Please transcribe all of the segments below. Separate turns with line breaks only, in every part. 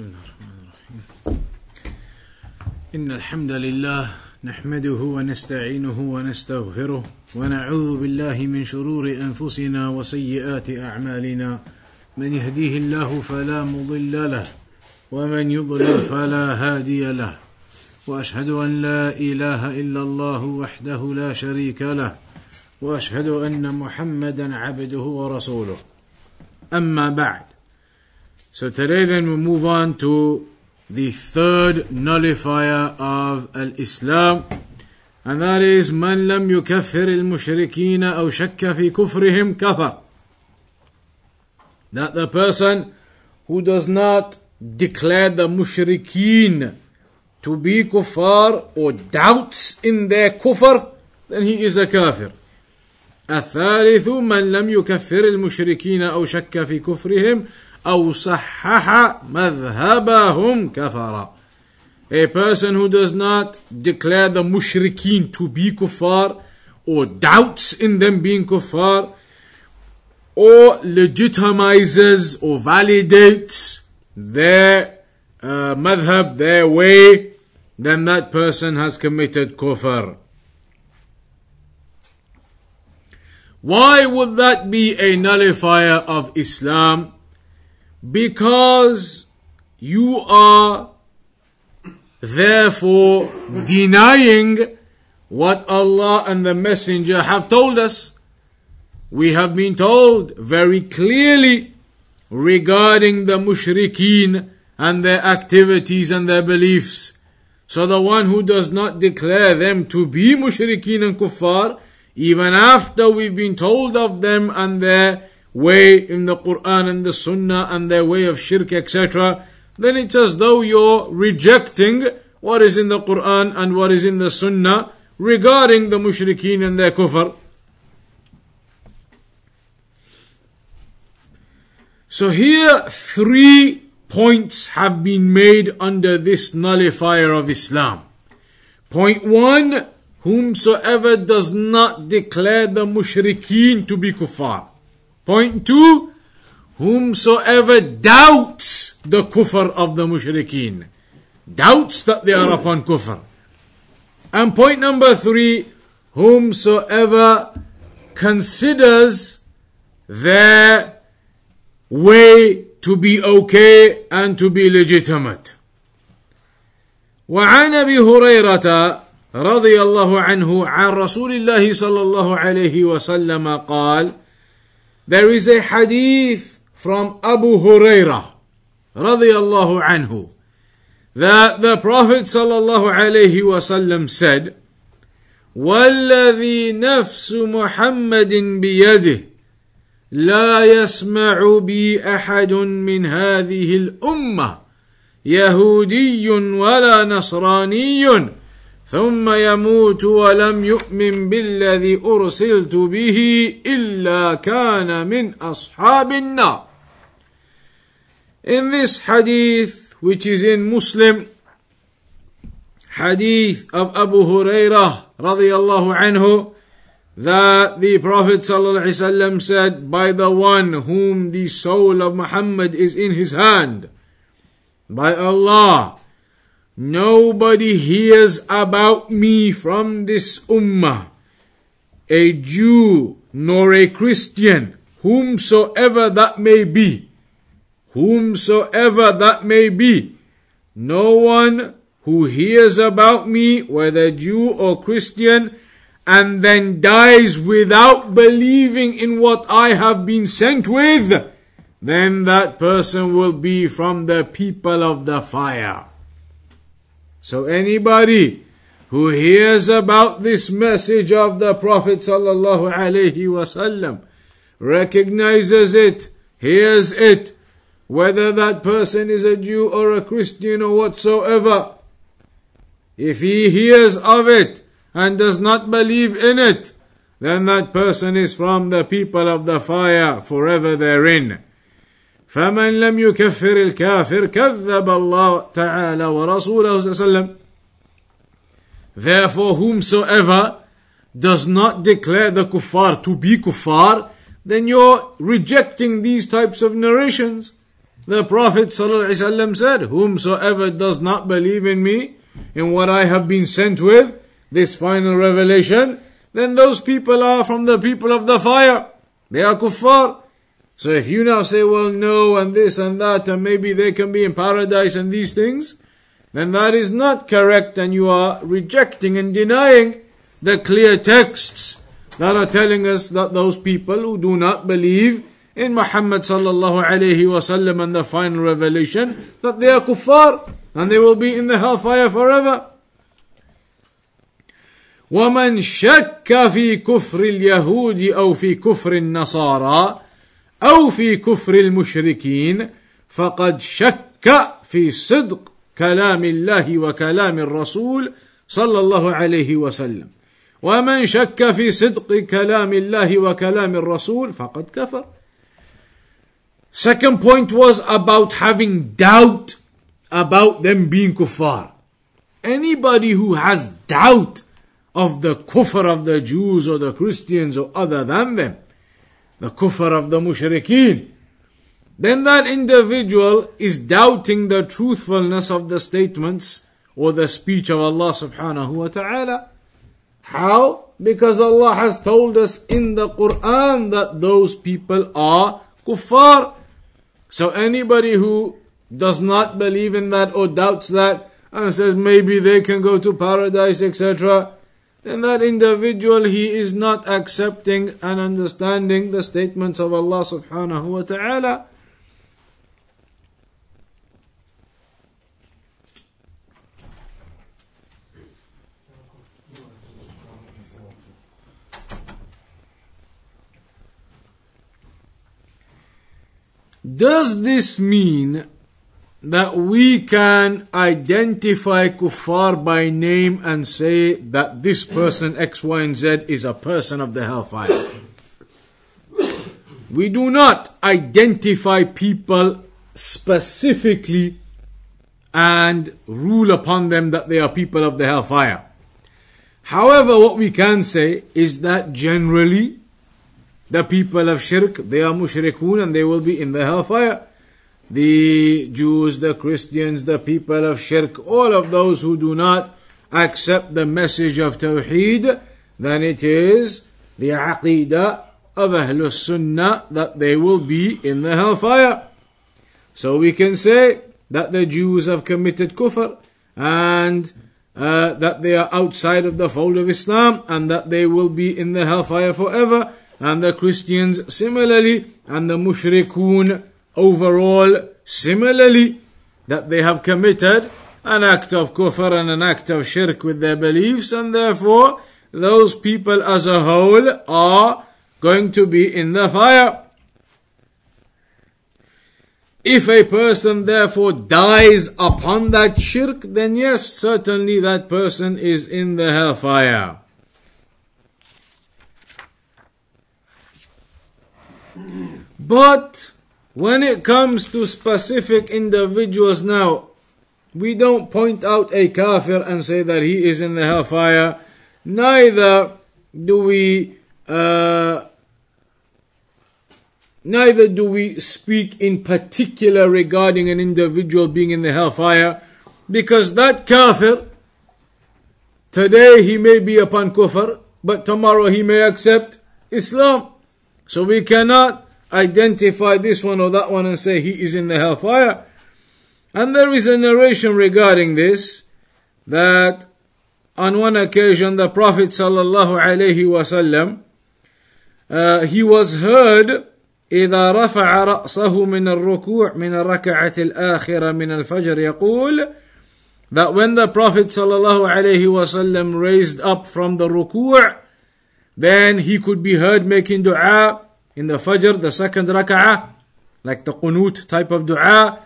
بسم الله الرحمن الرحيم. إن الحمد لله نحمده ونستعينه ونستغفره ونعوذ بالله من شرور أنفسنا وسيئات أعمالنا. من يهديه الله فلا مضل له ومن يضلل فلا هادي له. وأشهد أن لا إله إلا الله وحده لا شريك له. وأشهد أن محمدا عبده ورسوله. أما بعد So today then we move on to the third nullifier of al-Islam and that is من لم يكفر المشركين أو شك في كفرهم كفر that the person who does not declare the mushrikeen to be kuffar or doubts in their kufr then he is a kafir الثالث من لم يكفر المشركين أو شك في كفرهم أو صحح مذهبهم كفر A person who does not declare the mushrikeen to be kuffar or doubts in them being kuffar or legitimizes or validates their uh, madhab, their way, then that person has committed kufr. Why would that be a nullifier of Islam? Because you are therefore denying what Allah and the Messenger have told us. We have been told very clearly regarding the mushrikeen and their activities and their beliefs. So the one who does not declare them to be mushrikeen and kuffar, even after we've been told of them and their way in the Quran and the Sunnah and their way of shirk, etc., then it's as though you're rejecting what is in the Quran and what is in the Sunnah regarding the mushrikeen and their kufr. So here, three points have been made under this nullifier of Islam. Point one, whomsoever does not declare the mushrikeen to be kuffar. Point two, whomsoever doubts the kufr of the mushrikeen, doubts that they are upon kufr. And point number three, whomsoever considers their way to be okay and to be legitimate. وعن ابي هريره رضي الله عنه عن رسول الله صلى الله عليه وسلم قال There is a hadith from Abu Hurairah رضي الله عنه that the Prophet صلى الله عليه وسلم said والذي نفس محمد بيده لا يسمع بي احد من هذه الامه يهودي ولا نصراني ثم يموت ولم يؤمن بالذي ارسلت به الا كان من اصحاب النار In this hadith, which is in Muslim, hadith of Abu Hurairah radiallahu anhu, that the Prophet ﷺ said, By the one whom the soul of Muhammad is in his hand, by Allah, nobody hears about me from this ummah, a Jew nor a Christian, whomsoever that may be, whomsoever that may be, no one who hears about me, whether Jew or Christian, and then dies without believing in what I have been sent with, then that person will be from the people of the fire. So anybody who hears about this message of the Prophet sallallahu alaihi wasallam recognizes it, hears it, whether that person is a Jew or a Christian or whatsoever, if he hears of it and does not believe in it, then that person is from the people of the fire forever therein. فمن لم يكفر الكافر كذب الله تعالى ورسوله صلى الله عليه وسلم Therefore whomsoever does not declare the kuffar to be kuffar, then you're rejecting these types of narrations. The Prophet ﷺ said, Whomsoever does not believe in me, in what I have been sent with, this final revelation, then those people are from the people of the fire. They are kuffar. So if you now say, well, no, and this and that, and maybe they can be in paradise and these things, then that is not correct and you are rejecting and denying the clear texts that are telling us that those people who do not believe in Muhammad sallallahu alayhi wasallam and the final revelation, that they are kuffar and they will be in the hellfire forever. ومن شك في كفر اليهود أو في كفر النصارى أو في كفر المشركين فقد شك في صدق كلام الله وكلام الرسول صلى الله عليه وسلم ومن شك في صدق كلام الله وكلام الرسول فقد كفر Second point was about having doubt about them being kuffar. Anybody who has doubt of the kufr of the Jews or the Christians or other than them, the kufr of the mushrikeen, then that individual is doubting the truthfulness of the statements or the speech of Allah subhanahu wa ta'ala. How? Because Allah has told us in the Quran that those people are kuffar. So anybody who does not believe in that or doubts that and says maybe they can go to paradise, etc., then that individual he is not accepting and understanding the statements of Allah subhanahu wa ta'ala. Does this mean that we can identify kuffar by name and say that this person X, Y, and Z is a person of the hellfire? we do not identify people specifically and rule upon them that they are people of the hellfire. However, what we can say is that generally the people of shirk, they are mushrikun and they will be in the hellfire. The Jews, the Christians, the people of shirk, all of those who do not accept the message of Tawheed, then it is the aqidah of Ahlul Sunnah that they will be in the hellfire. So we can say that the Jews have committed kufr and uh, that they are outside of the fold of Islam and that they will be in the hellfire forever and the Christians similarly, and the mushrikun overall similarly, that they have committed an act of kufr and an act of shirk with their beliefs, and therefore those people as a whole are going to be in the fire. If a person therefore dies upon that shirk, then yes, certainly that person is in the hellfire. But when it comes to specific individuals now, we don't point out a kafir and say that he is in the hellfire. Neither do we uh, neither do we speak in particular regarding an individual being in the hellfire because that kafir today he may be upon kufr but tomorrow he may accept islam so we cannot identify this one or that one and say he is in the hellfire. And there is a narration regarding this that on one occasion the Prophet sallallahu alaihi wasallam uh, he was heard إذا رفع رأسه من الركوع من الركعة الآخرة من الفجر يقول that when the Prophet sallallahu alaihi wasallam raised up from the ruku' then he could be heard making dua in the Fajr, the second rak'ah, like the qunut type of dua,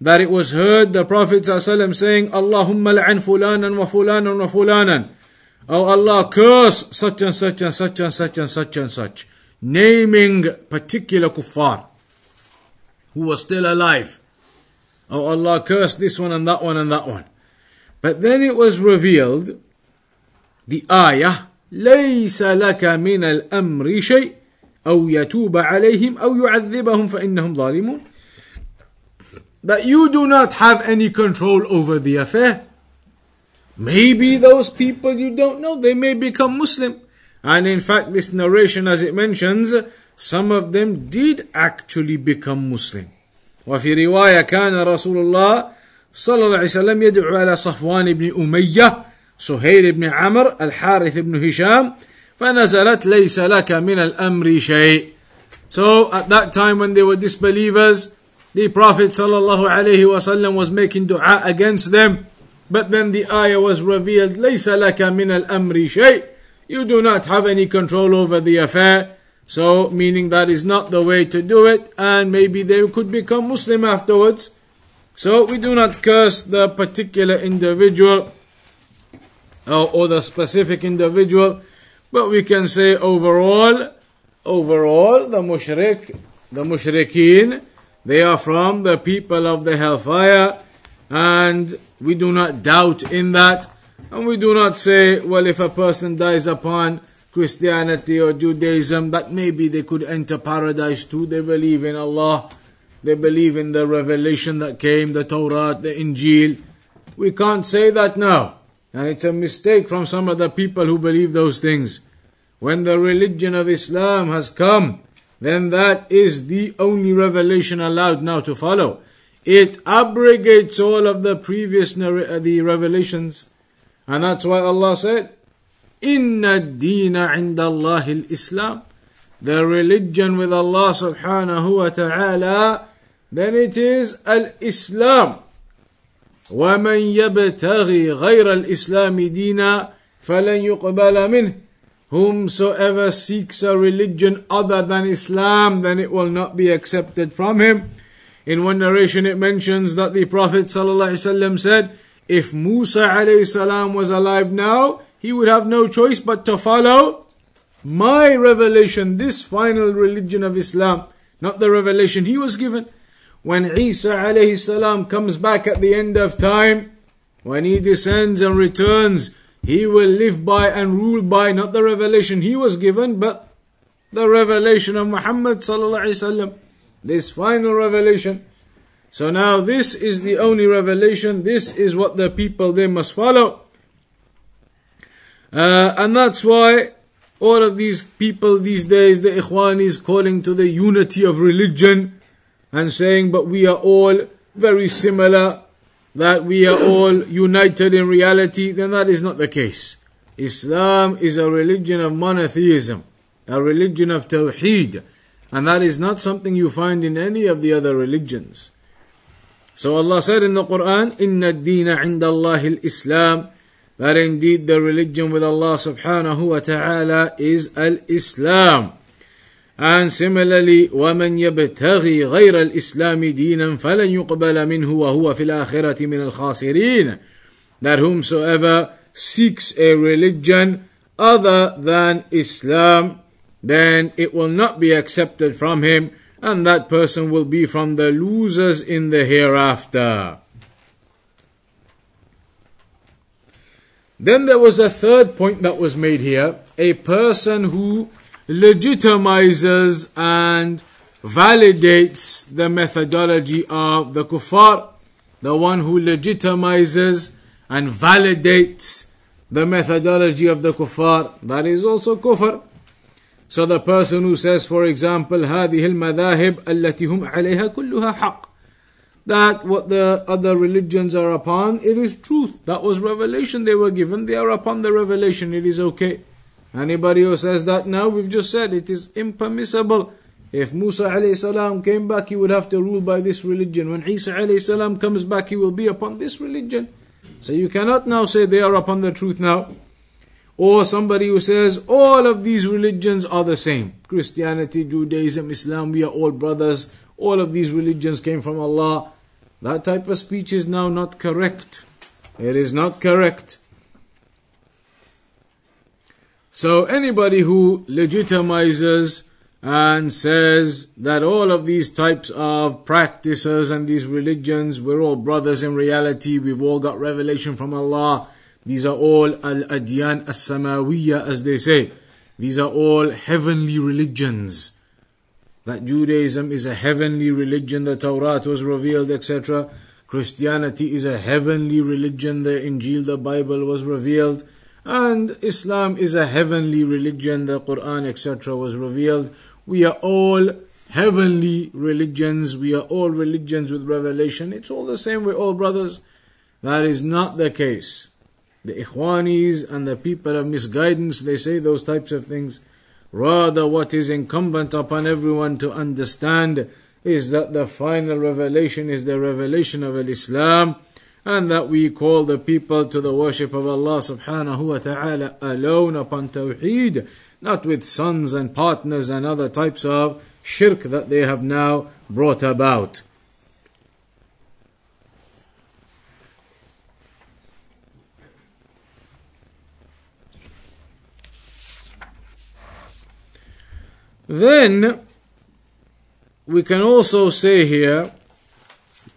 that it was heard the Prophet ﷺ saying, Allahumma la'an fulanan wa fulanan wa fulanan. Oh Allah, curse such and such and such and such and such and such. Naming particular kuffar who was still alive. Oh Allah, curse this one and that one and that one. But then it was revealed, the ayah, ليس لك من الأمر شيء أو يتوب عليهم أو يعذبهم فإنهم ظالمون that you do not have any control over the affair. Maybe those people you don't know, they may become Muslim. And in fact, this narration, as it mentions, some of them did actually become Muslim. وفي رواية كان رسول الله صلى الله عليه وسلم يدعو على صفوان بن أمية سهيل بن عمر الحارث بن هشام فنزلت ليس لك من الأمر شيء So at that time when they were disbelievers, the Prophet sallallahu alaihi wasallam was making dua against them. But then the ayah was revealed, ليس لك من الأمر شيء. You do not have any control over the affair. So, meaning that is not the way to do it, and maybe they could become Muslim afterwards. So, we do not curse the particular individual or, or the specific individual, but we can say overall, overall, the mushrik, the mushrikeen, they are from the people of the hellfire, and we do not doubt in that, and we do not say, well, if a person dies upon Christianity or Judaism, that maybe they could enter paradise too. They believe in Allah. They believe in the revelation that came, the Torah, the Injil. We can't say that now. And it's a mistake from some of the people who believe those things. When the religion of Islam has come, then that is the only revelation allowed now to follow. It abrogates all of the previous narr- uh, the revelations. And that's why Allah said, Inna Dina indallahi al-Islam. The religion with Allah subhanahu wa ta'ala, then it is al-Islam. ومن يبتغي غير الإسلام دينا فلن يقبل منه whomsoever seeks a religion other than Islam then it will not be accepted from him in one narration it mentions that the Prophet ﷺ said if Musa alayhi was alive now he would have no choice but to follow my revelation, this final religion of Islam, not the revelation he was given. When Isa alayhi salam comes back at the end of time, when he descends and returns, he will live by and rule by not the revelation he was given, but the revelation of Muhammad sallallahu wasallam. This final revelation. So now this is the only revelation. This is what the people they must follow. Uh, and that's why all of these people these days, the Ikhwanis calling to the unity of religion and saying, but we are all very similar, that we are all united in reality, then that is not the case. Islam is a religion of monotheism, a religion of tawheed, and that is not something you find in any of the other religions. So Allah said in the Quran, Inna Dina indallahi al-Islam, that indeed the religion with Allah subhanahu wa ta'ala is al-Islam. And similarly, وَمَنْ يَبْتَغِي غَيْرَ الْإِسْلَامِ دِينًا فَلَنْ يُقْبَلَ مِنْهُ وَهُوَ فِي الْآخِرَةِ مِنَ الْخَاسِرِينَ That whomsoever seeks a religion other than Islam, then it will not be accepted from him, and that person will be from the losers in the hereafter. Then there was a third point that was made here. A person who legitimizes and validates the methodology of the kuffar. The one who legitimizes and validates the methodology of the kuffar. That is also kufr. So the person who says, for example, هذه المذاهب التي هم عليها كلها حق that what the other religions are upon, it is truth. That was revelation they were given. They are upon the revelation. It is okay. Anybody who says that now, we've just said it is impermissible. If Musa alayhi salam came back, he would have to rule by this religion. When Isa alayhi salam comes back, he will be upon this religion. So you cannot now say they are upon the truth now. Or somebody who says all of these religions are the same. Christianity, Judaism, Islam, we are all brothers. All of these religions came from Allah. That type of speech is now not correct. It is not correct. So anybody who legitimizes and says that all of these types of practices and these religions, we're all brothers in reality, we've all got revelation from Allah, these are all al-adyan as-samawiyya as they say. These are all heavenly religions. that Judaism is a heavenly religion, the Torah was revealed, etc. Christianity is a heavenly religion, the Injil, the Bible was revealed. And Islam is a heavenly religion, the Quran, etc. was revealed. We are all heavenly religions, we are all religions with revelation. It's all the same, we're all brothers. That is not the case. The Ikhwanis and the people of misguidance, they say those types of things. Rather, what is incumbent upon everyone to understand is that the final revelation is the revelation of Islam and that we call the people to the worship of Allah subhanahu wa ta'ala alone upon Tawheed, not with sons and partners and other types of shirk that they have now brought about. Then we can also say here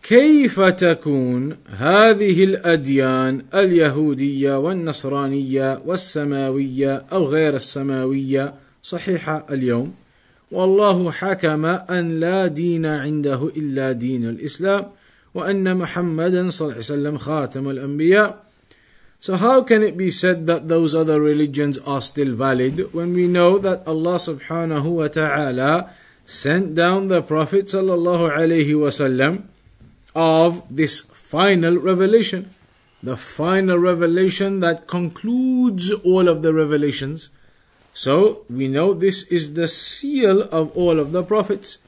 كيف تكون هذه الأديان اليهودية والنصرانية والسماوية أو غير السماوية صحيحة اليوم؟ والله حكم أن لا دين عنده إلا دين الإسلام وأن محمدا صلى الله عليه وسلم خاتم الأنبياء. So how can it be said that those other religions are still valid when we know that Allah subhanahu wa ta'ala sent down the Prophet sallallahu alayhi wasallam of this final revelation, the final revelation that concludes all of the revelations. So we know this is the seal of all of the prophets.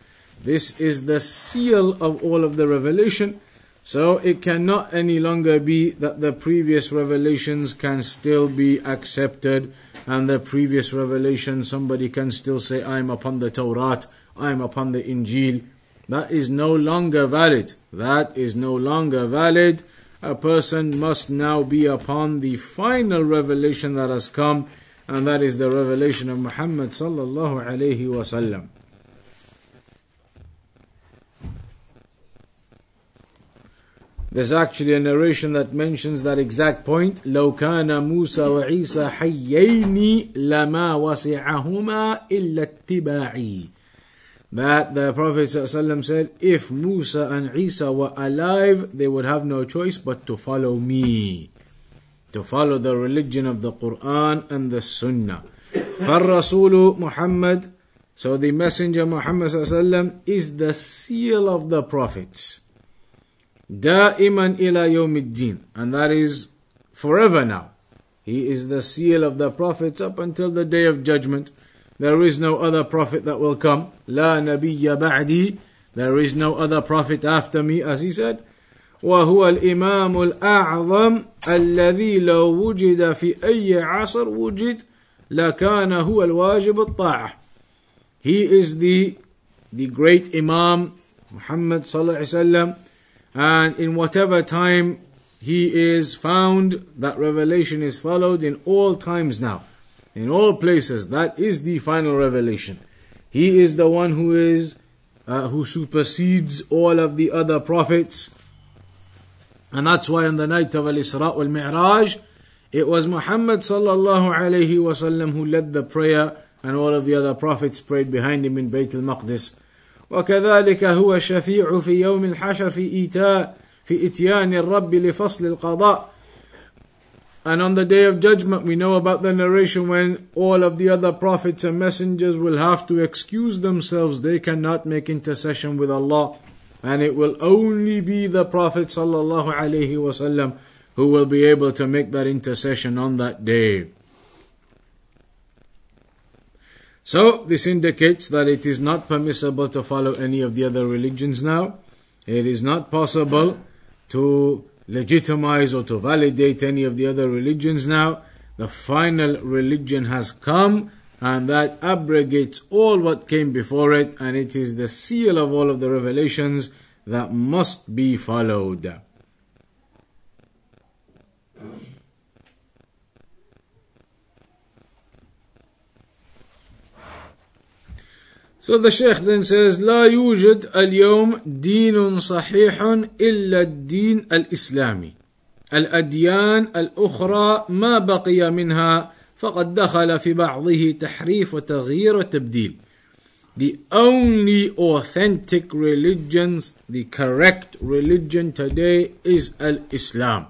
This is the seal of all of the revelation. So it cannot any longer be that the previous revelations can still be accepted and the previous revelation somebody can still say I'm upon the Torah, I'm upon the Injil. That is no longer valid. That is no longer valid. A person must now be upon the final revelation that has come and that is the revelation of Muhammad sallallahu alayhi wasallam. There's actually a narration that mentions that exact point. لو كان موسى وعيسى حيين لما وسعهما إلا اتباعي. That the Prophet ﷺ said, if Musa and Isa were alive, they would have no choice but to follow me. To follow the religion of the Quran and the Sunnah. فالرسول Muhammad, so the Messenger Muhammad ﷺ is the seal of the prophets. دائما إلى يوم الدين and that is forever now. He is the seal of the prophets up until the day of judgment. There is no other prophet that will come. لا نبي بعدي. There is no other prophet after me, as he said. وهو الإمام الأعظم الذي لو وجد في أي عصر وجد لكان هو الواجب الطاعة. He is the, the great Imam, Muhammad صلى الله عليه وسلم, and in whatever time he is found, that revelation is followed in all times now, in all places. That is the final revelation. He is the one who is uh, who supersedes all of the other prophets. And that's why on the night of Al-Isra wal Mi'raj, it was Muhammad sallallahu alayhi wasallam who led the prayer and all of the other prophets prayed behind him in Bayt al-Maqdis. وكذلك هو الشفيع في يوم الحشر في إيتاء في إتيان الرب لفصل القضاء and on the day of judgment, we know about the narration when all of the other prophets and messengers will have to excuse themselves. They cannot make intercession with Allah. And it will only be the Prophet wasallam who will be able to make that intercession on that day. So, this indicates that it is not permissible to follow any of the other religions now. It is not possible to legitimize or to validate any of the other religions now. The final religion has come and that abrogates all what came before it and it is the seal of all of the revelations that must be followed. So the Sheikh then says, لا يوجد اليوم دين صحيح إلا الدين الإسلامي. الأديان الأخرى ما بقي منها فقد دخل في بعضه تحريف وتغيير وتبديل. the only authentic religions, the correct religion today is Al-Islam.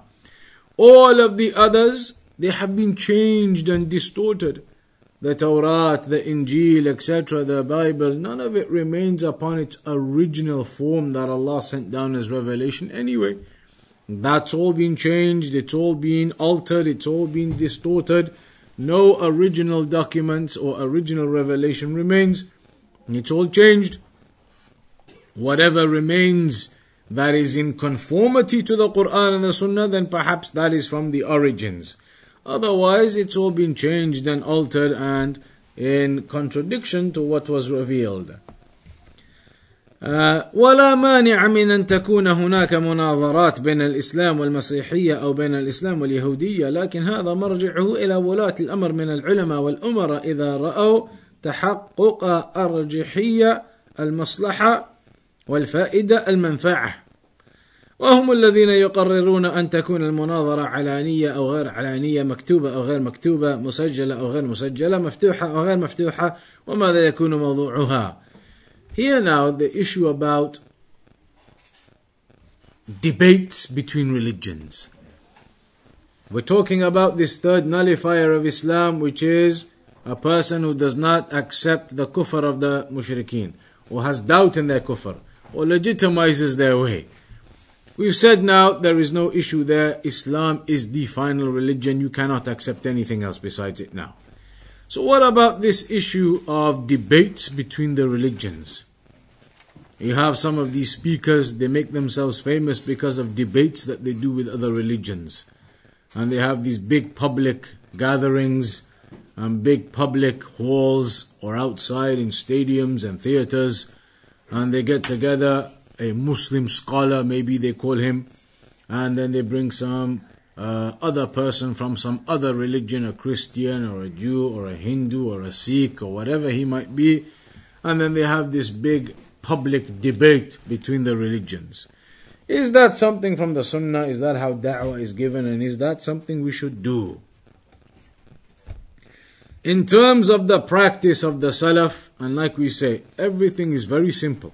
All of the others, they have been changed and distorted. The Torah, the Injil, etc., the Bible, none of it remains upon its original form that Allah sent down as revelation anyway. That's all been changed, it's all been altered, it's all been distorted. No original documents or original revelation remains. It's all changed. Whatever remains that is in conformity to the Quran and the Sunnah, then perhaps that is from the origins. Otherwise, it's all been changed and altered and in contradiction to what was revealed. ولا مانع من أن تكون هناك مناظرات بين الإسلام والمسيحية أو بين الإسلام واليهودية لكن هذا مرجعه إلى ولاة الأمر من العلماء والأمراء إذا رأوا تحقق أرجحية المصلحة والفائدة المنفعة وهم الذين يقررون أن تكون المناظرة علانية أو غير علانية مكتوبة أو غير مكتوبة مسجلة أو غير مسجلة مفتوحة أو غير مفتوحة وماذا يكون موضوعها Here now the issue about debates between religions. We're talking about this third nullifier of Islam, which is a person who does not accept the kufr of the mushrikeen, or has doubt in their kufr, or legitimizes their way. We've said now there is no issue there. Islam is the final religion. You cannot accept anything else besides it now. So, what about this issue of debates between the religions? You have some of these speakers, they make themselves famous because of debates that they do with other religions. And they have these big public gatherings and big public halls or outside in stadiums and theaters. And they get together a Muslim scholar, maybe they call him, and then they bring some uh, other person from some other religion, a Christian or a Jew or a Hindu or a Sikh or whatever he might be, and then they have this big public debate between the religions. Is that something from the Sunnah? Is that how da'wah is given? And is that something we should do? In terms of the practice of the Salaf, and like we say, everything is very simple.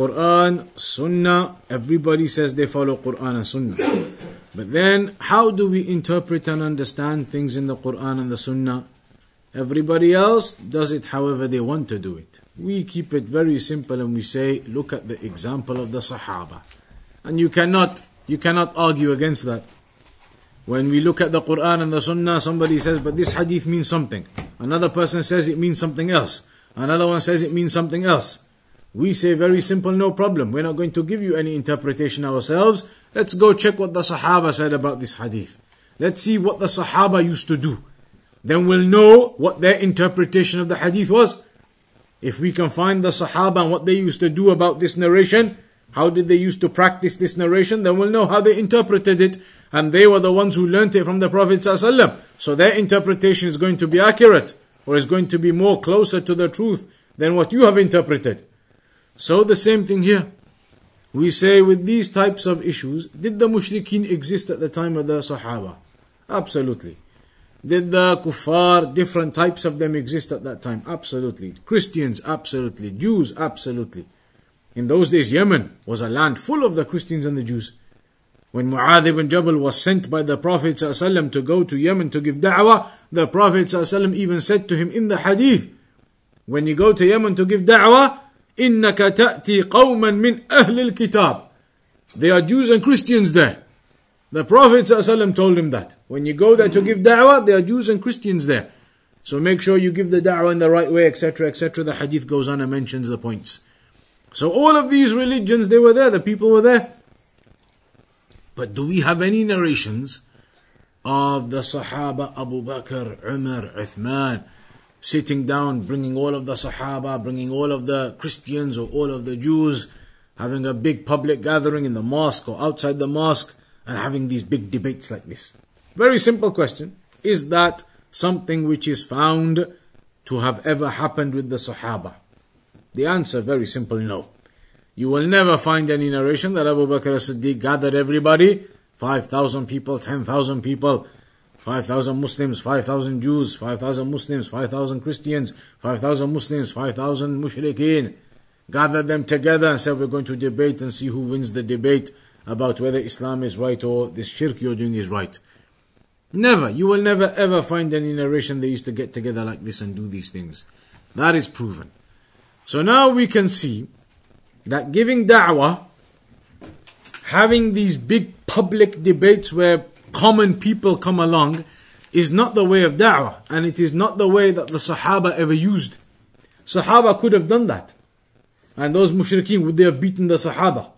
Quran, Sunnah, everybody says they follow Quran and Sunnah. But then, how do we interpret and understand things in the Quran and the Sunnah? Everybody else does it however they want to do it. We keep it very simple and we say, look at the example of the Sahaba. And you cannot, you cannot argue against that. When we look at the Quran and the Sunnah, somebody says, but this hadith means something. Another person says it means something else. Another one says it means something else. We say very simple, no problem. We're not going to give you any interpretation ourselves. Let's go check what the Sahaba said about this hadith. Let's see what the Sahaba used to do. Then we'll know what their interpretation of the hadith was. If we can find the Sahaba and what they used to do about this narration, how did they used to practice this narration, then we'll know how they interpreted it. And they were the ones who learnt it from the Prophet. So their interpretation is going to be accurate, or is going to be more closer to the truth than what you have interpreted. So the same thing here. We say with these types of issues, did the mushrikeen exist at the time of the Sahaba? Absolutely. Did the kuffar, different types of them exist at that time? Absolutely. Christians, absolutely. Jews, absolutely. In those days, Yemen was a land full of the Christians and the Jews. When Mu'adh ibn Jabal was sent by the Prophet ﷺ to go to Yemen to give da'wah, the Prophet ﷺ even said to him in the hadith, when you go to Yemen to give da'wah, إنك تأتي قوما من أهل الكتاب. They are Jews and Christians there. The Prophet ﷺ told him that. When you go there to give da'wah, there are Jews and Christians there. So make sure you give the da'wah in the right way, etc., etc. The hadith goes on and mentions the points. So all of these religions, they were there, the people were there. But do we have any narrations of the Sahaba, Abu Bakr, Umar, Uthman, sitting down, bringing all of the Sahaba, bringing all of the Christians or all of the Jews, having a big public gathering in the mosque or outside the mosque, and having these big debates like this? Very simple question. Is that something which is found to have ever happened with the Sahaba? The answer, very simple, no. You will never find any narration that Abu Bakr as-Siddiq gathered everybody, 5,000 people, 10,000 people, 5,000 Muslims, 5,000 Jews, 5,000 Muslims, 5,000 Christians, 5,000 Muslims, 5,000 mushrikeen. Gathered them together and said, we're going to debate and see who wins the debate about whether Islam is right or this shirk you're doing is right. Never. You will never ever find any narration they used to get together like this and do these things. That is proven. So now we can see that giving da'wah, having these big public debates where common people come along, is not the way of da'wah, and it is not the way that the Sahaba ever used. Sahaba could have done that. And those mushrikeen, would they have beaten the Sahaba?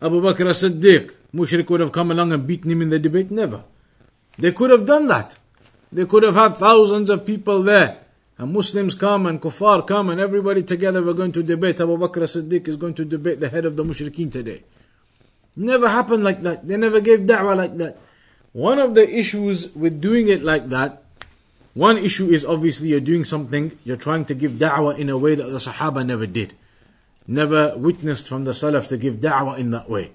Abu Bakr as-Siddiq, mushrik would have come along and beaten him in the debate? Never. They could have done that. They could have had thousands of people there. And Muslims come and kuffar come and everybody together we're going to debate. Abu Bakr as-Siddiq is going to debate the head of the mushrikeen today. Never happened like that. They never gave da'wah like that. One of the issues with doing it like that, one issue is obviously you're doing something, you're trying to give da'wah in a way that the Sahaba never did. Never witnessed from the Salaf to give da'wah in that way.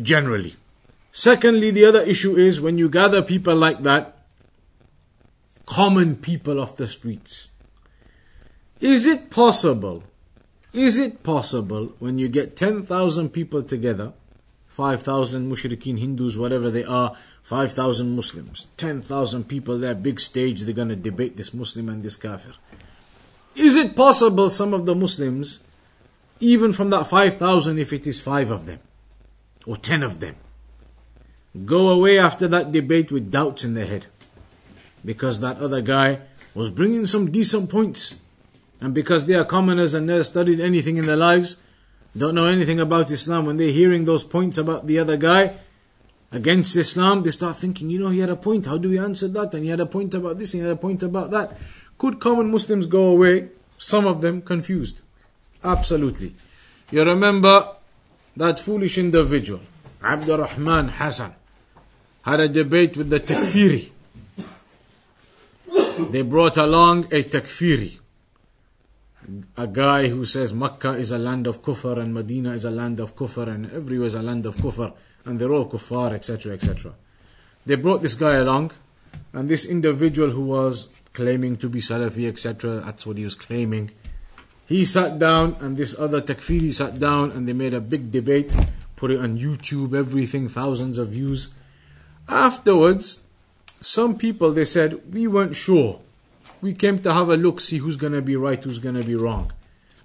Generally. Secondly, the other issue is when you gather people like that, common people of the streets. Is it possible? Is it possible when you get 10,000 people together, 5,000 mushrikeen Hindus, whatever they are, 5,000 Muslims, 10,000 people there, big stage, they're going to debate this Muslim and this Kafir. Is it possible some of the Muslims, even from that 5,000, if it is five of them, or 10 of them, go away after that debate with doubts in their head. Because that other guy was bringing some decent points. And because they are commoners and never studied anything in their lives, don't know anything about Islam, when they're hearing those points about the other guy against Islam, they start thinking, you know, he had a point, how do we answer that? And he had a point about this, and he had a point about that. Could common Muslims go away, some of them, confused? Absolutely. You remember that foolish individual, Abdurrahman Hassan had a debate with the Takfiri. They brought along a Takfiri, a guy who says Makkah is a land of kufr and Medina is a land of kufr and everywhere is a land of kufr and they're all kuffar, etc., etc. They brought this guy along, and this individual who was claiming to be Salafi, etc., that's what he was claiming. He sat down, and this other Takfiri sat down, and they made a big debate, put it on YouTube, everything, thousands of views. Afterwards, some people they said, we weren't sure. We came to have a look, see who's gonna be right, who's gonna be wrong.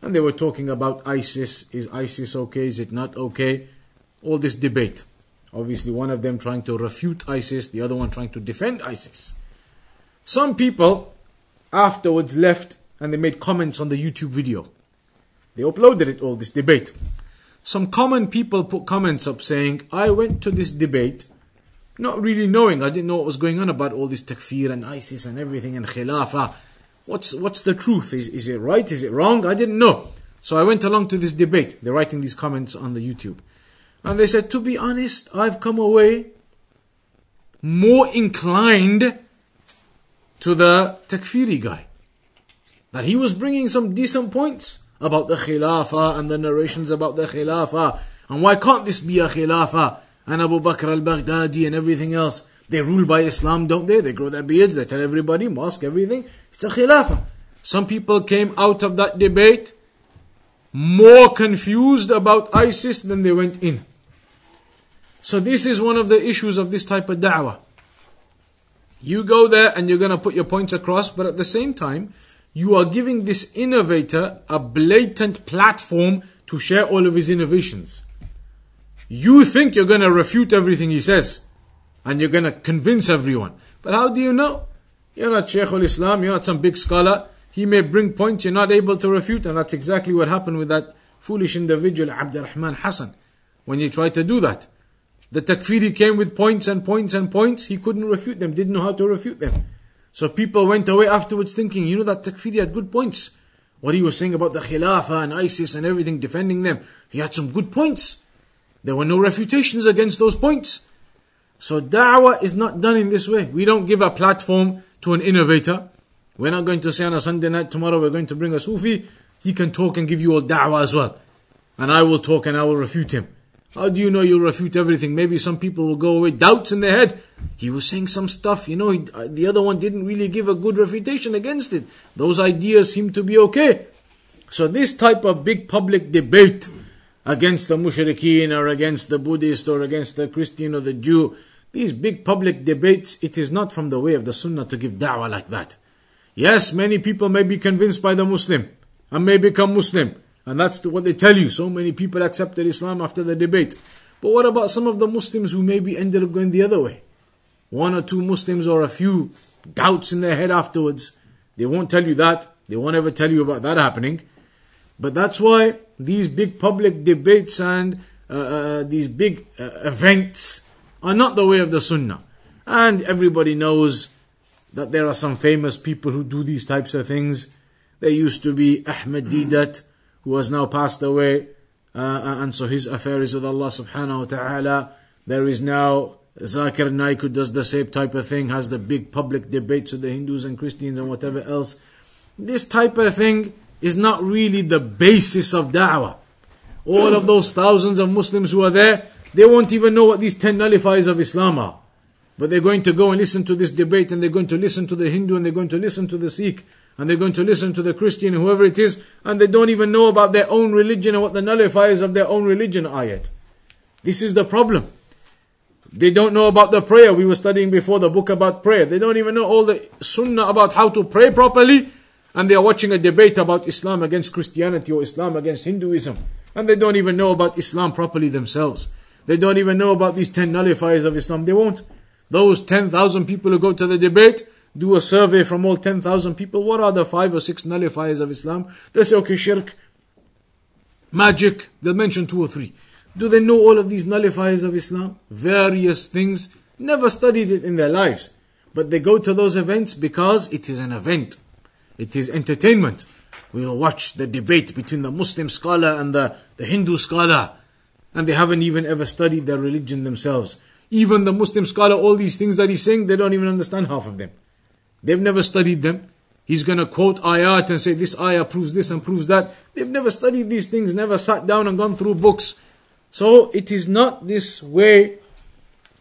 And they were talking about ISIS. Is ISIS okay? Is it not okay? All this debate. Obviously, one of them trying to refute ISIS, the other one trying to defend ISIS. Some people afterwards left and they made comments on the YouTube video. They uploaded it, all this debate. Some common people put comments up saying, I went to this debate not really knowing. I didn't know what was going on about all this takfir and ISIS and everything and khilafah. What's, what's the truth? Is, is it right? Is it wrong? I didn't know. So I went along to this debate. They're writing these comments on the YouTube. And they said, to be honest, I've come away more inclined to the takfiri guy. That he was bringing some decent points about the khilafah and the narrations about the khilafah. And why can't this be a khilafah? And Abu Bakr al-Baghdadi and everything else. They rule by Islam, don't they? They grow their beards, they tell everybody, mosque, everything. It's a khilafah. Some people came out of that debate more confused about ISIS than they went in. So this is one of the issues of this type of da'wah. You go there and you're going to put your points across, but at the same time, you are giving this innovator a blatant platform to share all of his innovations. You think you're going to refute everything he says and you're going to convince everyone. But how do you know? You're not Shaykh al-Islam, you're not some big scholar. He may bring points you're not able to refute and that's exactly what happened with that foolish individual Abdurrahman Hassan when he tried to do that. The takfiri came with points and points and points, he couldn't refute them, didn't know how to refute them. So people went away afterwards thinking, you know that takfiri had good points. What he was saying about the Khilafah and ISIS and everything, defending them, he had some good points. There were no refutations against those points. So da'wah is not done in this way. We don't give a platform to an innovator. We're not going to say on a Sunday night tomorrow we're going to bring a Sufi. He can talk and give you all da'wah as well. And I will talk and I will refute him. How do you know you'll refute everything? Maybe some people will go away, doubts in their head. He was saying some stuff, you know, he, uh, the other one didn't really give a good refutation against it. Those ideas seem to be okay. So this type of big public debate against the mushrikeen or against the Buddhist or against the Christian or the Jew, these big public debates, it is not from the way of the Sunnah to give da'wah like that. Yes, many people may be convinced by the Muslim and may become Muslim. And that's what they tell you. So many people accepted Islam after the debate. But what about some of the Muslims who maybe ended up going the other way? One or two Muslims or a few doubts in their head afterwards. They won't tell you that. They won't ever tell you about that happening. But that's why these big public debates and uh, uh, these big uh, events are not the way of the Sunnah. And everybody knows that there are some famous people who do these types of things. There used to be Ahmed Deedat, who has now passed away, uh, and so his affair is with Allah subhanahu wa ta'ala. There is now Zakir Naik who does the same type of thing, has the big public debates with the Hindus and Christians and whatever else. This type of thing is not really the basis of da'wah. All of those thousands of Muslims who are there, they won't even know what these ten nullifiers of Islam are. But they're going to go and listen to this debate and they're going to listen to the Hindu and they're going to listen to the Sikh and they're going to listen to the Christian, whoever it is, and they don't even know about their own religion and what the nullifiers of their own religion are yet. This is the problem. They don't know about the prayer. We were studying before the book about prayer. They don't even know all the sunnah about how to pray properly, and they are watching a debate about Islam against Christianity or Islam against Hinduism. And they don't even know about Islam properly themselves. They don't even know about these 10 nullifiers of Islam. They won't. Those 10,000 people who go to the debate, do a survey from all 10,000 people, what are the five or six nullifiers of Islam? They say, okay, shirk, magic, they'll mention two or three. Do they know all of these nullifiers of Islam? Various things, never studied it in their lives. But they go to those events because it is an event. It is entertainment. We will watch the debate between the Muslim scholar and the, the Hindu scholar. And they haven't even ever studied their religion themselves. Even the Muslim scholar, all these things that he's saying, they don't even understand half of them. They've never studied them. He's going to quote ayat and say this ayah proves this and proves that. They've never studied these things, never sat down and gone through books. So it is not this way.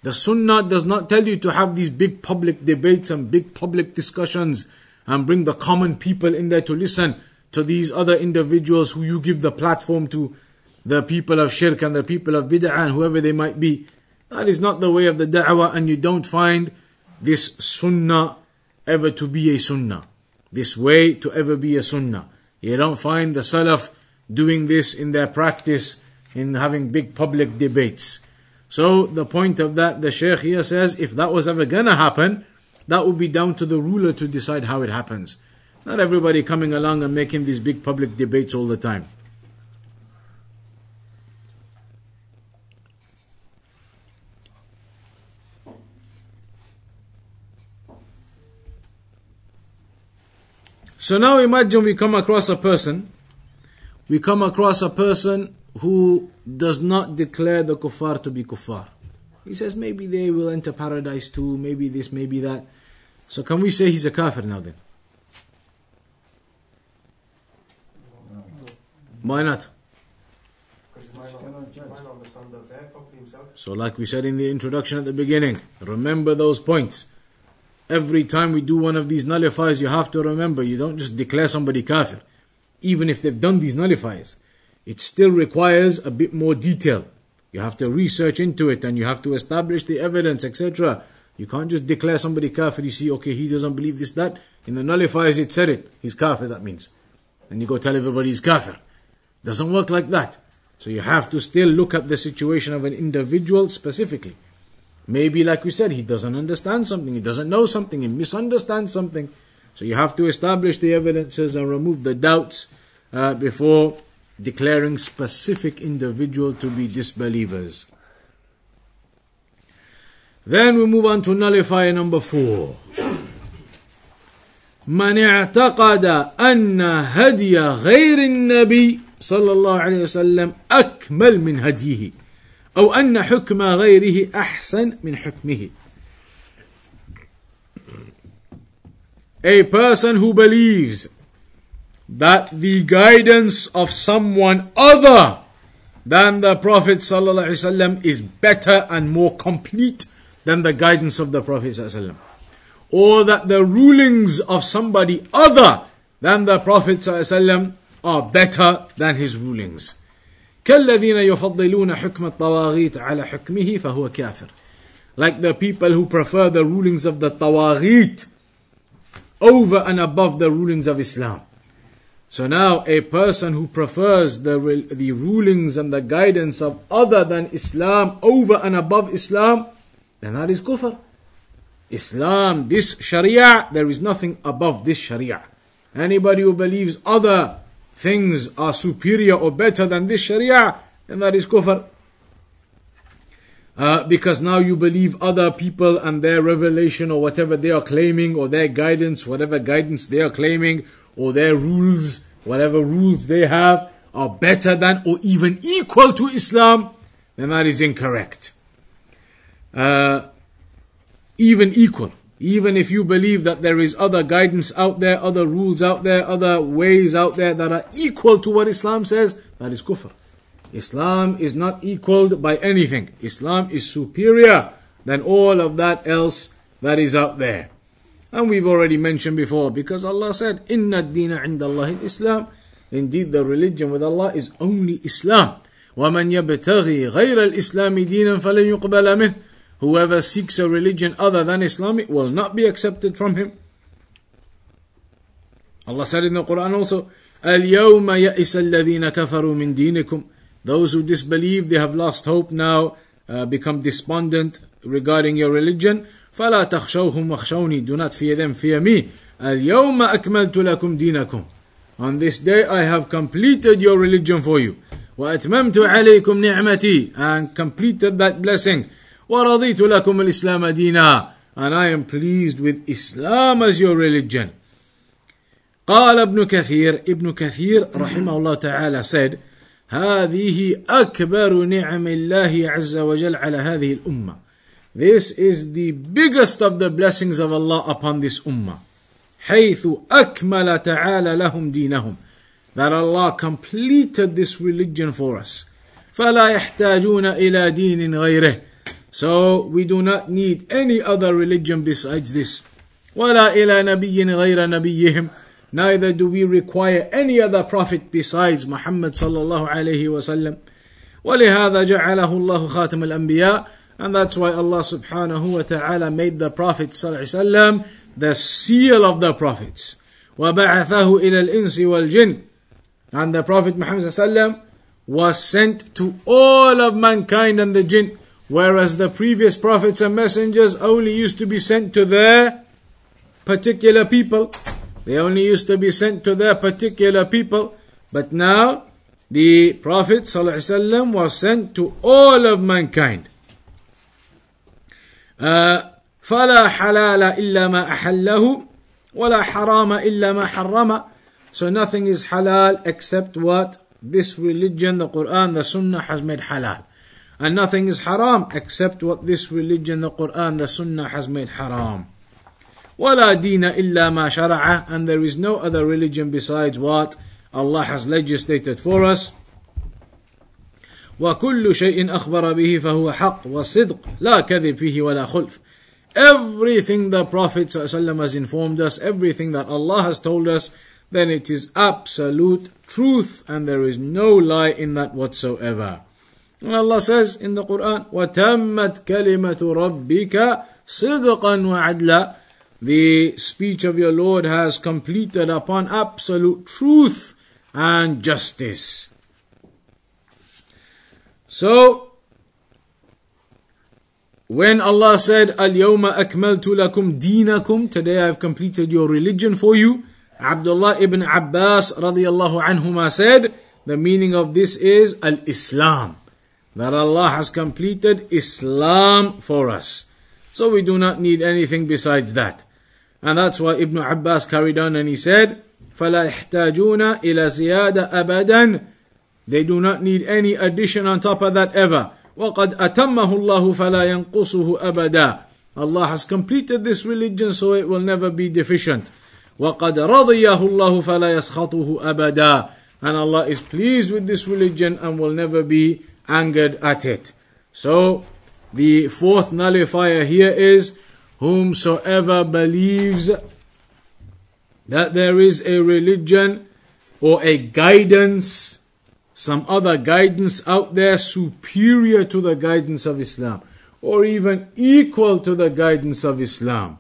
The sunnah does not tell you to have these big public debates and big public discussions and bring the common people in there to listen to these other individuals who you give the platform to, the people of shirk and the people of bid'ah and whoever they might be. That is not the way of the da'wah and you don't find this sunnah ever to be a sunnah. This way to ever be a sunnah. You don't find the salaf doing this in their practice in having big public debates. So the point of that, the Shaykh here says, if that was ever gonna happen, that would be down to the ruler to decide how it happens. Not everybody coming along and making these big public debates all the time. So now imagine we come across a person, we come across a person who does not declare the kuffar to be kuffar. He says maybe they will enter paradise too, maybe this, maybe that. So can we say he's a kafir now then? Why not? So, like we said in the introduction at the beginning, remember those points. Every time we do one of these nullifiers, you have to remember you don't just declare somebody kafir. Even if they've done these nullifiers, it still requires a bit more detail. You have to research into it and you have to establish the evidence, etc. You can't just declare somebody kafir. You see, okay, he doesn't believe this, that. In the nullifies it said it. He's kafir, that means. And you go tell everybody he's kafir. Doesn't work like that. So you have to still look at the situation of an individual specifically. Maybe, like we said, he doesn't understand something, he doesn't know something, he misunderstands something. So you have to establish the evidences and remove the doubts uh, before declaring specific individual to be disbelievers. Then we move on to nullifier number four. من اعتقد أن هدي غير النبي صلى الله عليه وسلم أكمل من هديه أو أن حكم غيره أحسن من حكمه A person who believes that the guidance of someone other than the Prophet ﷺ is better and more complete than the guidance of the Prophet ﷺ. Or that the rulings of somebody other than the Prophet ﷺ are better than his rulings. كالذين يفضلون حكم الطواغيت على حكمه فهو كافر. Like the people who prefer the rulings of the tawaghit over and above the rulings of Islam. So now a person who prefers the, the rulings and the guidance of other than Islam over and above Islam, then that is kufr. Islam, this Sharia, there is nothing above this Sharia. Anybody who believes other things are superior or better than this Sharia, then that is kufr. Uh, because now you believe other people and their revelation or whatever they are claiming or their guidance, whatever guidance they are claiming, or their rules, whatever rules they have, are better than or even equal to Islam, then that is incorrect Uh, even equal. Even if you believe that there is other guidance out there, other rules out there, other ways out there that are equal to what Islam says, that is kufr. Islam is not equaled by anything. Islam is superior than all of that else that is out there. And we've already mentioned before, because Allah said, Inna dina inda Allah Islam. Indeed, the religion with Allah is only Islam. وَمَنْ يَبْتَغِي غَيْرَ الْإِسْلَامِ دِينًا فَلَنْ يُقْبَلَ مِنْهُ Whoever seeks a religion other than Islam, it will not be accepted from him. Allah said in the Quran also, اليوم يئس الذين كفروا من دينكم Those who disbelieve, they have lost hope now, uh, become despondent regarding your religion. فلا تخشوهم واخشوني Do not fear them, fear me. اليوم أكملت لكم دينكم On this day I have completed your religion for you. وأتممت عليكم نعمتي and completed that blessing. ورضيت لكم الإسلام دينا and I am pleased with Islam as your religion. قال ابن كثير ابن كثير رحمه الله تعالى said هذه أكبر نعم الله عز وجل على هذه الأمة This is the biggest of the blessings of Allah upon this ummah. حيث أكمل تعالى لهم دينهم. That Allah completed this religion for us. فلا يحتاجون إلى دين غيره. So we do not need any other religion besides this. ولا إلى نبي غير نبيهم. Neither do we require any other prophet besides Muhammad صلى الله عليه وسلم. ولهذا جعله الله خاتم الأنبياء and that's why Allah subhanahu wa ta'ala made the Prophet sallallahu the seal of the prophets. وَبَعَثَهُ إِلَى الْإِنسِ وَالْجِنِّ And the Prophet Muhammad sallallahu was sent to all of mankind and the jinn, whereas the previous prophets and messengers only used to be sent to their particular people. They only used to be sent to their particular people. But now, the Prophet ﷺ was sent to all of mankind. فلا حلال إلا ما أحله ولا حرام إلا ما حرم So nothing is halal except what this religion, the Quran, the Sunnah has made halal. And nothing is haram except what this religion, the Quran, the Sunnah has made haram. ولا دين إلا ما شرع and there is no other religion besides what Allah has legislated for us. وكل شيء أخبر به فهو حق وصدق لا كذب فيه ولا خلف Everything the Prophet ﷺ has informed us, everything that Allah has told us, then it is absolute truth and there is no lie in that whatsoever. And Allah says in the Quran, وَتَمَّتْ كَلِمَةُ رَبِّكَ صِدْقًا وَعَدْلًا The speech of your Lord has completed upon absolute truth and justice. So, when Allah said, Al-Yawma akmaltu lakum dinakum, today I have completed your religion for you, Abdullah ibn Abbas radiallahu anhuma said, the meaning of this is Al-Islam. That Allah has completed Islam for us. So we do not need anything besides that. And that's why Ibn Abbas carried on and he said, فَلَا يحتاجون إلى زيادة أبدا they do not need any addition on top of that ever. وَقَدْ أَتَمَّهُ اللَّهُ فَلَا يَنْقُصُهُ أَبَدًا Allah has completed this religion so it will never be deficient. وَقَدْ رَضِيَهُ اللَّهُ فَلَا يَسْخَطُهُ أَبَدًا and Allah is pleased with this religion and will never be angered at it. So, the fourth nullifier here is whomsoever believes that there is a religion or a guidance, some other guidance out there superior to the guidance of Islam, or even equal to the guidance of Islam.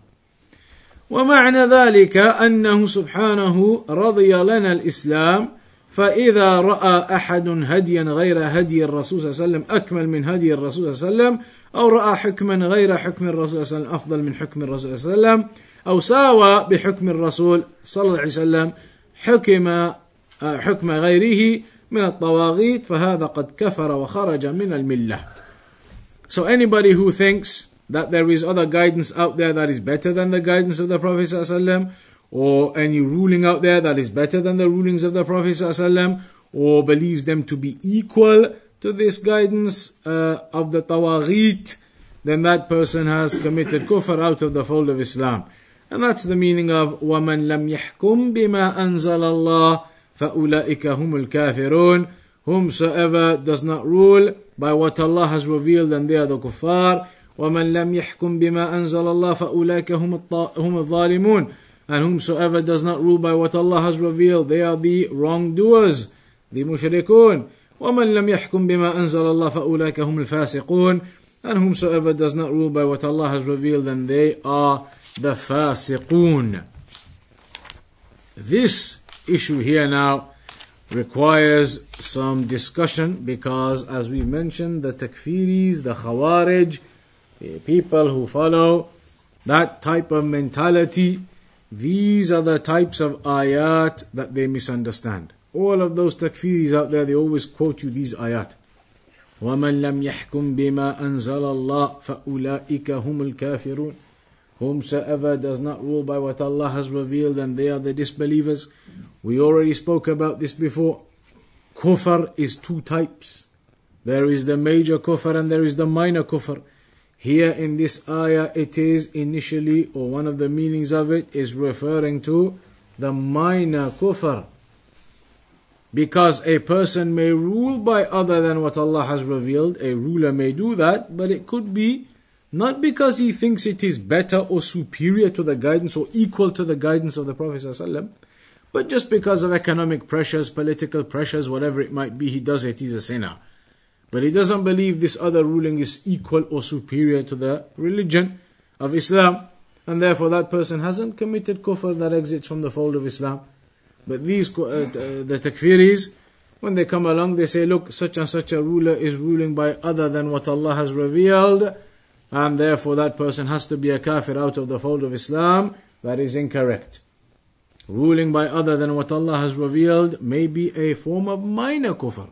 ومعنى ذلك أنه سبحانه رضي لنا الإسلام فإذا رأى أحد هديا غير هدي الرسول صلى الله عليه وسلم أكمل من هدي الرسول صلى الله عليه وسلم أو رأى حكما غير حكم الرسول صلى الله عليه وسلم أفضل من حكم الرسول صلى الله عليه وسلم أو ساوى بحكم الرسول صلى الله عليه وسلم حكم حكم غيره من الطواغيت فهذا قد كفر وخرج من الملة. So anybody who thinks that there is other guidance out there that is better than the guidance of the Prophet ﷺ, or any ruling out there that is better than the rulings of the Prophet ﷺ, or believes them to be equal to this guidance uh, of the Tawaghit, then that person has committed kufr out of the fold of Islam. And that's the meaning of وَمَنْ لَمْ يَحْكُمْ بِمَا أَنزَلَ اللَّهِ فَأُولَٰئِكَ هُمُ الْكَافِرُونَ Whomsoever does not rule by what Allah has revealed, then they are the kuffar. ومن لم يحكم بما أنزل الله فأولئك هم هم الظالمون and whomsoever does not rule by what Allah has revealed they are the wrongdoers the mushrikun ومن لم يحكم بما أنزل الله فأولئك هم الفاسقون and whomsoever does not rule by what Allah has revealed then they are the fasiqun this issue here now requires some discussion because as we mentioned the takfiris the khawarij people who follow that type of mentality, these are the types of ayat that they misunderstand. All of those takfiris out there, they always quote you these ayat. وَمَنْ لَمْ يَحْكُمْ بِمَا أَنزَلَ اللَّهِ فَأُولَٰئِكَ هُمُ الْكَافِرُونَ Whomsoever does not rule by what Allah has revealed, and they are the disbelievers. We already spoke about this before. Kufr is two types. There is the major kufr and there is the minor kufr. Here in this ayah, it is initially, or one of the meanings of it is referring to the minor kufr. Because a person may rule by other than what Allah has revealed, a ruler may do that, but it could be not because he thinks it is better or superior to the guidance or equal to the guidance of the Prophet ﷺ, but just because of economic pressures, political pressures, whatever it might be, he does it, he's a sinner. But he doesn't believe this other ruling is equal or superior to the religion of Islam. And therefore that person hasn't committed kufr that exits from the fold of Islam. But these, uh, the takfiris, when they come along, they say, look, such and such a ruler is ruling by other than what Allah has revealed, and therefore that person has to be a kafir out of the fold of Islam. That is incorrect. Ruling by other than what Allah has revealed may be a form of minor kufr.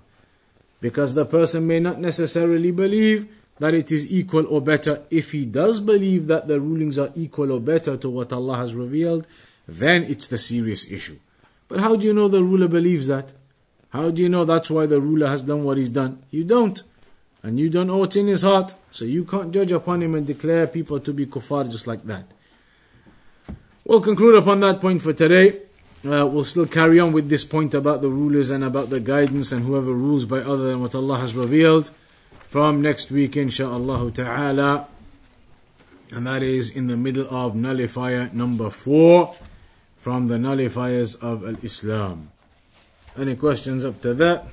Because the person may not necessarily believe that it is equal or better. If he does believe that the rulings are equal or better to what Allah has revealed, then it's the serious issue. But how do you know the ruler believes that? How do you know that's why the ruler has done what he's done? You don't. And you don't know what's in his heart. So you can't judge upon him and declare people to be kuffar just like that. We'll conclude upon that point for today. Uh, we'll still carry on with this point about the rulers and about the guidance and whoever rules by other than what Allah has revealed from next week, insha'Allah ta'ala. And that is in the middle of nullifier number four from the nullifiers of Al Islam. Any questions up to that?